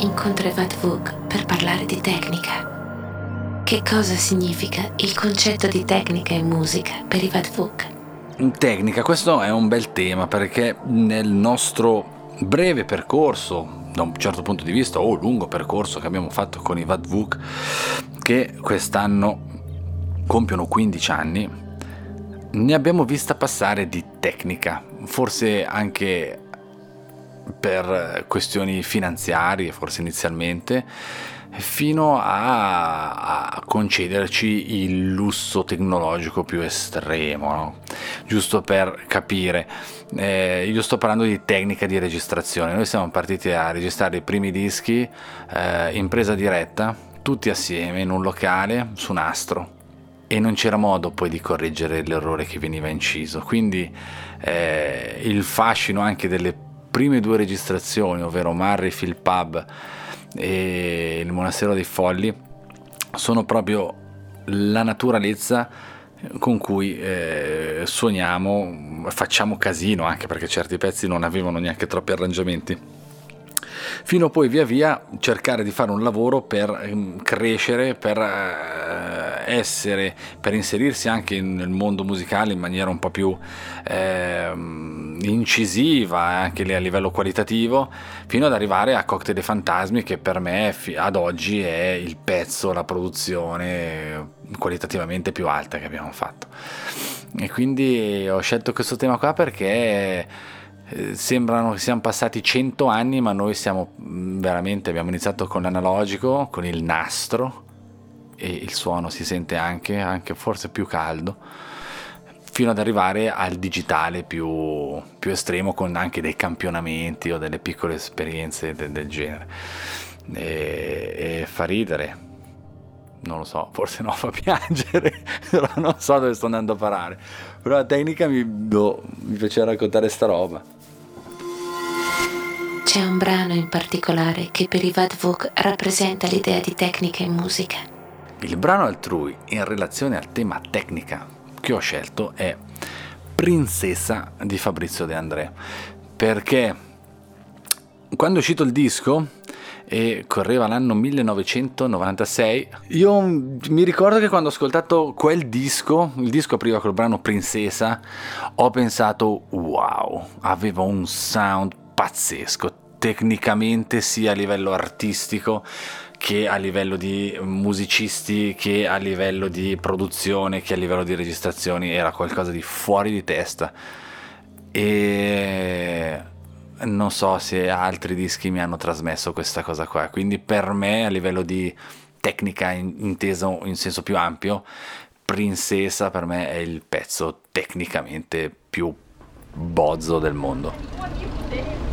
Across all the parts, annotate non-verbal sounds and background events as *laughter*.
incontra Evad Vuk per parlare di tecnica. Che cosa significa il concetto di tecnica e musica per Evad Vuk? Tecnica, questo è un bel tema perché nel nostro breve percorso, da un certo punto di vista, o lungo percorso che abbiamo fatto con Ivad Vuk, che quest'anno compiono 15 anni, ne abbiamo vista passare di tecnica, forse anche per questioni finanziarie, forse inizialmente, fino a, a concederci il lusso tecnologico più estremo, no? giusto per capire. Eh, io sto parlando di tecnica di registrazione, noi siamo partiti a registrare i primi dischi eh, in presa diretta, tutti assieme in un locale su nastro e non c'era modo poi di correggere l'errore che veniva inciso. Quindi eh, il fascino anche delle prime due registrazioni, ovvero Marrifield Pub e il Monastero dei Folli, sono proprio la naturalezza con cui eh, suoniamo, facciamo casino anche perché certi pezzi non avevano neanche troppi arrangiamenti. Fino poi via via cercare di fare un lavoro per ehm, crescere, per eh, essere, per inserirsi anche nel mondo musicale in maniera un po' più eh, incisiva, anche a livello qualitativo, fino ad arrivare a Cocktail dei Fantasmi che per me ad oggi è il pezzo, la produzione qualitativamente più alta che abbiamo fatto. E quindi ho scelto questo tema qua perché eh, sembrano che siano passati 100 anni, ma noi siamo veramente, abbiamo iniziato con l'analogico, con il nastro e il suono si sente anche, anche forse più caldo, fino ad arrivare al digitale più, più estremo con anche dei campionamenti o delle piccole esperienze de, del genere. E, e fa ridere, non lo so, forse no, *laughs* fa piangere, però non so dove sto andando a parare. Però la tecnica mi, boh, mi piace raccontare sta roba. C'è un brano in particolare che per Ivad Vuk rappresenta l'idea di tecnica e musica. Il brano altrui in relazione al tema tecnica che ho scelto è Princesa di Fabrizio De André perché quando è uscito il disco e correva l'anno 1996. Io mi ricordo che quando ho ascoltato quel disco, il disco apriva col brano Princesa, ho pensato wow, aveva un sound pazzesco, tecnicamente sia a livello artistico che a livello di musicisti, che a livello di produzione, che a livello di registrazioni, era qualcosa di fuori di testa. E non so se altri dischi mi hanno trasmesso questa cosa qua, quindi per me a livello di tecnica inteso in senso più ampio, Princesa per me è il pezzo tecnicamente più bozzo del mondo.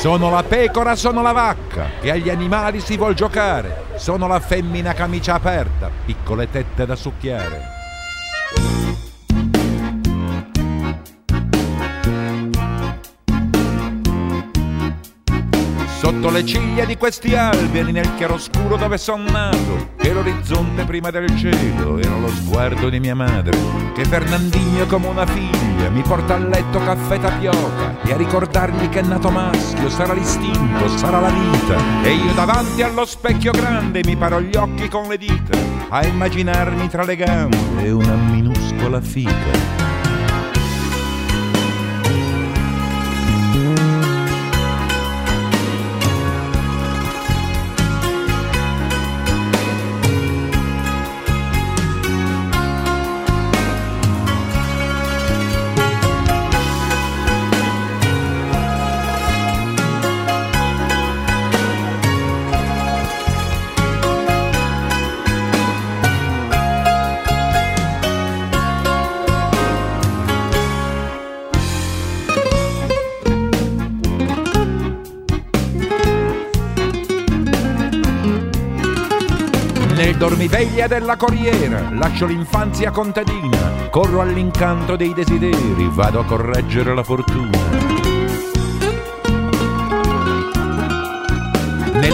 Sono la pecora, sono la vacca, che agli animali si vuol giocare. Sono la femmina camicia aperta, piccole tette da succhiare. Sotto le ciglia di questi alberi, nel chiaroscuro dove son nato, che l'orizzonte prima del cielo era lo sguardo di mia madre, che Fernandino come una figlia mi porta a letto caffè tapioca e a ricordargli che è nato maschio, sarà l'istinto, sarà la vita, e io davanti allo specchio grande mi paro gli occhi con le dita, a immaginarmi tra le gambe una minuscola fica dormiveglia della corriera, lascio l'infanzia contadina, corro all'incanto dei desideri, vado a correggere la fortuna.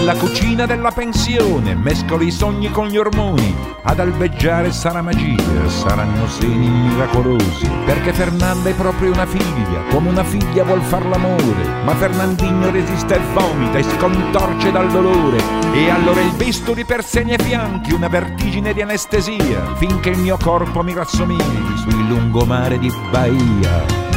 Nella cucina della pensione, mescolo i sogni con gli ormoni, ad albeggiare sarà magia, saranno seni miracolosi, perché Fernanda è proprio una figlia, come una figlia vuol far l'amore, ma Fernandino resiste e vomita e si contorce dal dolore, e allora il bisturi per sé ai fianchi, una vertigine di anestesia, finché il mio corpo mi rassomigli sul lungomare di Bahia.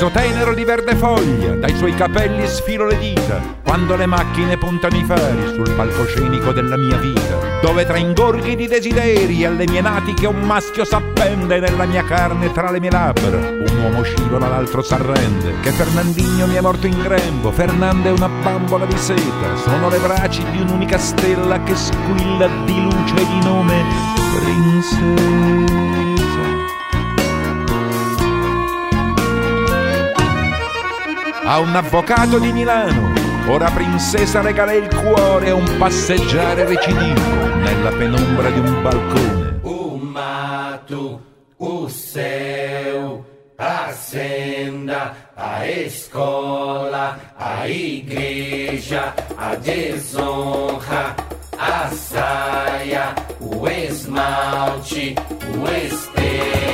Sorriso tenero di verde foglia, dai suoi capelli sfilo le dita, quando le macchine puntano i fari sul palcoscenico della mia vita, dove tra ingorghi di desideri alle mie natiche un maschio s'appende nella mia carne tra le mie labbra, un uomo scivola l'altro s'arrende, che Fernandino mi è morto in grembo, Fernanda è una bambola di seta, sono le braccia di un'unica stella che squilla di luce di nome princesa. A un avvocato di Milano. Ora princesa regala il cuore a un passeggiare recidivo nella penombra di un balcone. O mato, o céu, a senda, a escola, a igreja, a desonra, a saia, o esmalte, o espelho,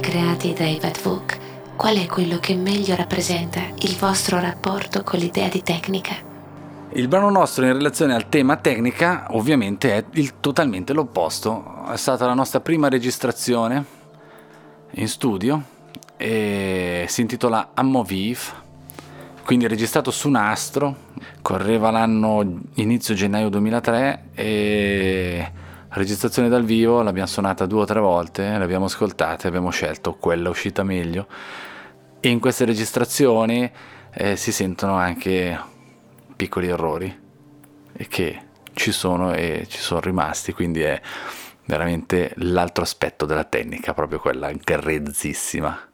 creati da Ivad Vuk, qual è quello che meglio rappresenta il vostro rapporto con l'idea di tecnica? Il brano nostro in relazione al tema tecnica ovviamente è il, totalmente l'opposto. È stata la nostra prima registrazione in studio e si intitola Ammoviv, quindi registrato su nastro, correva l'anno inizio gennaio 2003 e registrazione dal vivo l'abbiamo suonata due o tre volte, l'abbiamo ascoltata e abbiamo scelto quella uscita meglio. E in queste registrazioni eh, si sentono anche piccoli errori che ci sono e ci sono rimasti, quindi è veramente l'altro aspetto della tecnica, proprio quella grezzissima.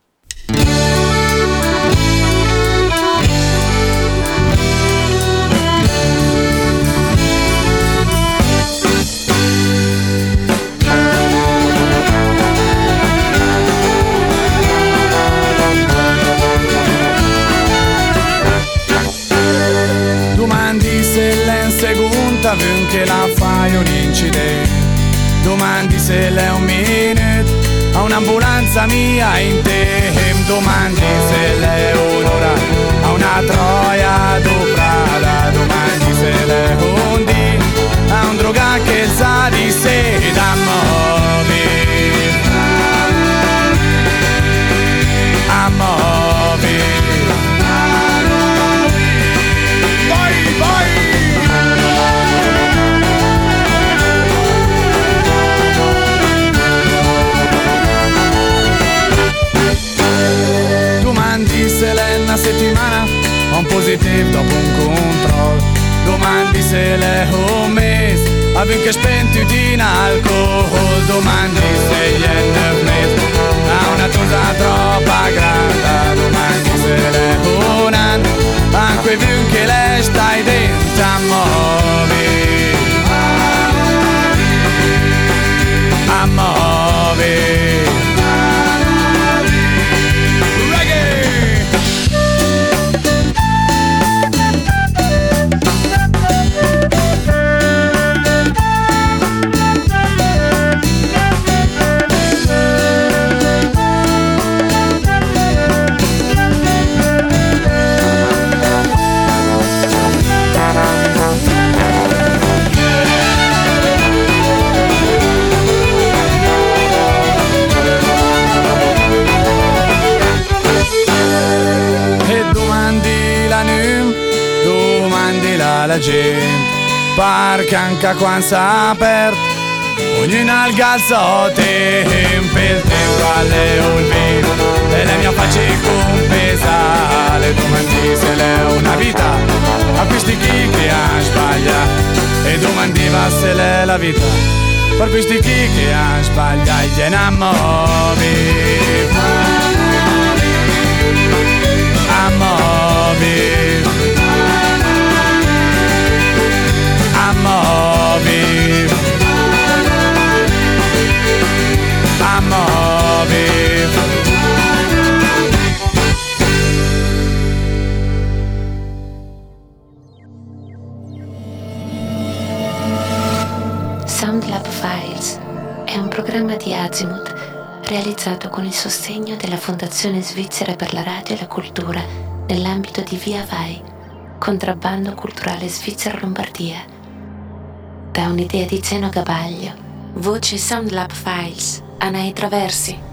Che la fai un incidente. Domandi se l'è un minuto a un'ambulanza mia in te Domandi se l'è un'ora a una troia doprata Domandi se l'è un dì a un droga che se l'è un mese Avem che spenti din alcool Domandi se gli è nel mese Ha una cosa troppo grande Domani se l'è una Anche più che lei stai dentro a muovi A muovi Parca anche quando s'ha aperto. Ognuno al calzote Per tempo alle olvino E la mia faccia compesa Le domandi se l'è una vita. A questi chi che ha sbagliato E domandi va se l'è la vita. Per questi chi che ha sbagliato E innamori Amori Azimuth realizzato con il sostegno della Fondazione Svizzera per la Radio e la Cultura nell'ambito di Via Vai, contrabbando culturale Svizzera Lombardia da un'idea di Zeno Gabaglio. Voce Soundlab Files, Anai Traversi.